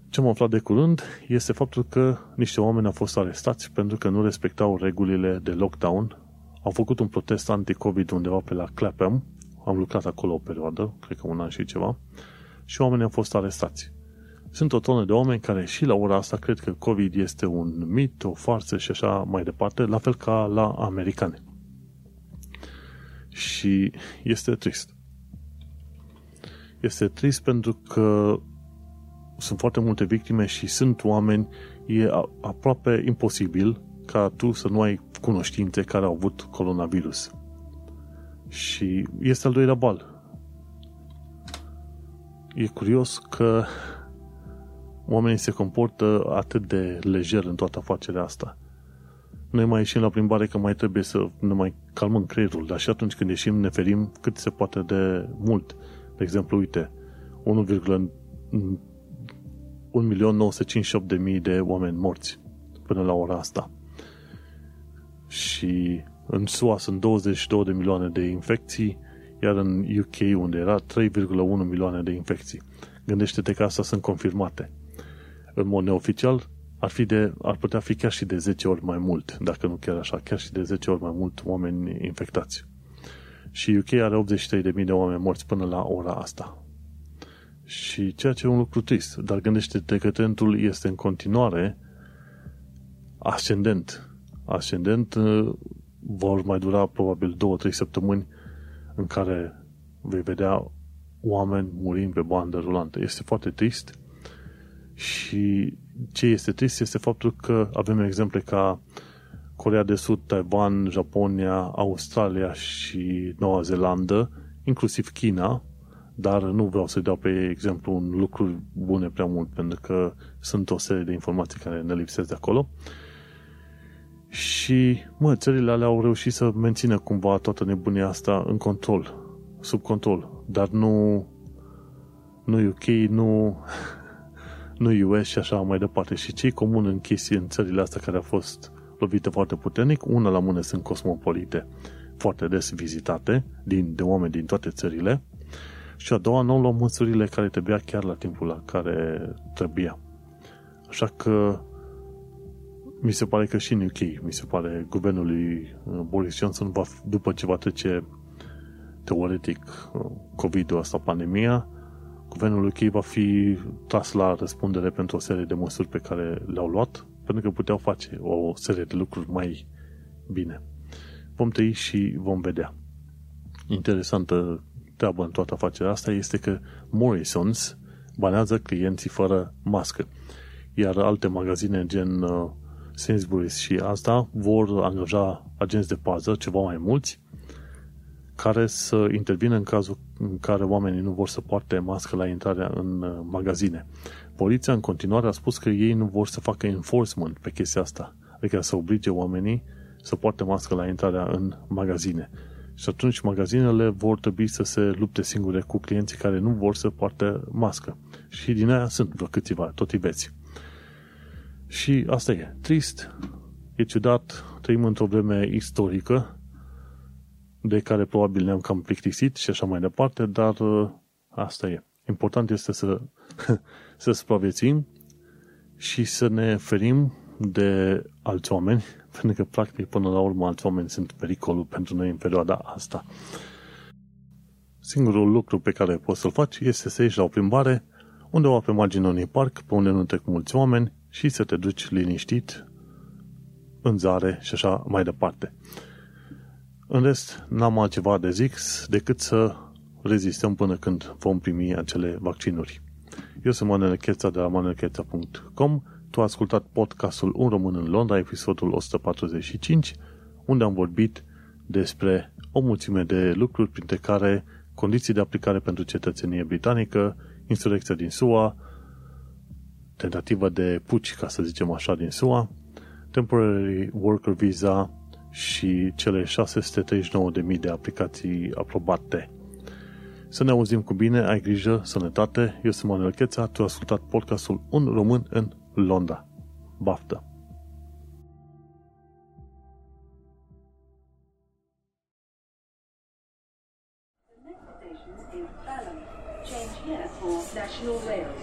Ce am aflat de curând este faptul că niște oameni au fost arestați pentru că nu respectau regulile de lockdown. Au făcut un protest anti-COVID undeva pe la Clapham. Am lucrat acolo o perioadă, cred că un an și ceva, și oamenii au fost arestați. Sunt o tonă de oameni care și la ora asta cred că COVID este un mit, o farsă și așa mai departe, la fel ca la americani. Și este trist. Este trist pentru că sunt foarte multe victime și sunt oameni, e aproape imposibil ca tu să nu ai cunoștințe care au avut coronavirus. Și este al doilea bal. E curios că oamenii se comportă atât de lejer în toată afacerea asta. Noi mai ieșim la plimbare că mai trebuie să ne mai calmăm creierul, dar și atunci când ieșim ne ferim cât se poate de mult. De exemplu, uite, 1.958.000 de oameni morți până la ora asta. Și în SUA sunt 22 de milioane de infecții, iar în UK, unde era 3,1 milioane de infecții. Gândește-te că astea sunt confirmate. În mod neoficial, ar, fi de, ar putea fi chiar și de 10 ori mai mult, dacă nu chiar așa, chiar și de 10 ori mai mult oameni infectați. Și UK are 83.000 de oameni morți până la ora asta. Și ceea ce e un lucru trist, dar gândește-te că trendul este în continuare ascendent. Ascendent uh, vor mai dura probabil 2-3 săptămâni în care vei vedea oameni murind pe bandă rulantă. Este foarte trist și ce este trist este faptul că avem exemple ca Corea de Sud, Taiwan, Japonia, Australia și Noua Zeelandă, inclusiv China, dar nu vreau să dau pe exemplu un lucru bune prea mult, pentru că sunt o serie de informații care ne lipsesc de acolo. Și, mă, țările alea au reușit să mențină cumva toată nebunia asta în control, sub control, dar nu nu UK, nu nu US și așa mai departe. Și cei comun în chestii în țările astea care au fost lovite foarte puternic, una la mână sunt cosmopolite, foarte des vizitate din, de oameni din toate țările, și a doua, nu luăm măsurile care trebuia chiar la timpul la care trebuia. Așa că mi se pare că și în UK, mi se pare guvernul lui uh, Boris Johnson va, după ce va trece teoretic uh, COVID-ul asta, pandemia, guvernul UK va fi tras la răspundere pentru o serie de măsuri pe care le-au luat, pentru că puteau face o serie de lucruri mai bine. Vom trăi și vom vedea. Interesantă treabă în toată afacerea asta este că Morrisons banează clienții fără mască. Iar alte magazine gen uh, Sainsbury's și asta vor angaja agenți de pază, ceva mai mulți, care să intervină în cazul în care oamenii nu vor să poarte mască la intrarea în uh, magazine. Poliția în continuare a spus că ei nu vor să facă enforcement pe chestia asta, adică să oblige oamenii să poarte mască la intrarea în magazine. Și atunci magazinele vor trebui să se lupte singure cu clienții care nu vor să poartă mască. Și din aia sunt vreo câțiva, tot ibeți. Și asta e. Trist, e ciudat, trăim într-o vreme istorică de care probabil ne-am cam plictisit și așa mai departe, dar uh, asta e. Important este să, să supraviețuim și să ne ferim de alți oameni, pentru că, practic, până la urmă, alți oameni sunt pericolul pentru noi în perioada asta. Singurul lucru pe care poți să-l faci este să ieși la o plimbare undeva pe marginea unui parc, pe unde nu trec mulți oameni și să te duci liniștit în zare și așa mai departe. În rest, n-am altceva de zis decât să rezistăm până când vom primi acele vaccinuri. Eu sunt Manuel Cheța de la manuelcheța.com Tu ai ascultat podcastul Un Român în Londra, episodul 145, unde am vorbit despre o mulțime de lucruri, printre care condiții de aplicare pentru cetățenie britanică, insurecția din SUA, tentativa de puci, ca să zicem așa, din SUA, temporary worker visa și cele 639.000 de aplicații aprobate. Să ne auzim cu bine, ai grijă, sănătate, eu sunt Manuel Cheța, tu ai ascultat podcastul Un Român în Londra. Baftă! The next station is Balham. Change here for National Rail Services.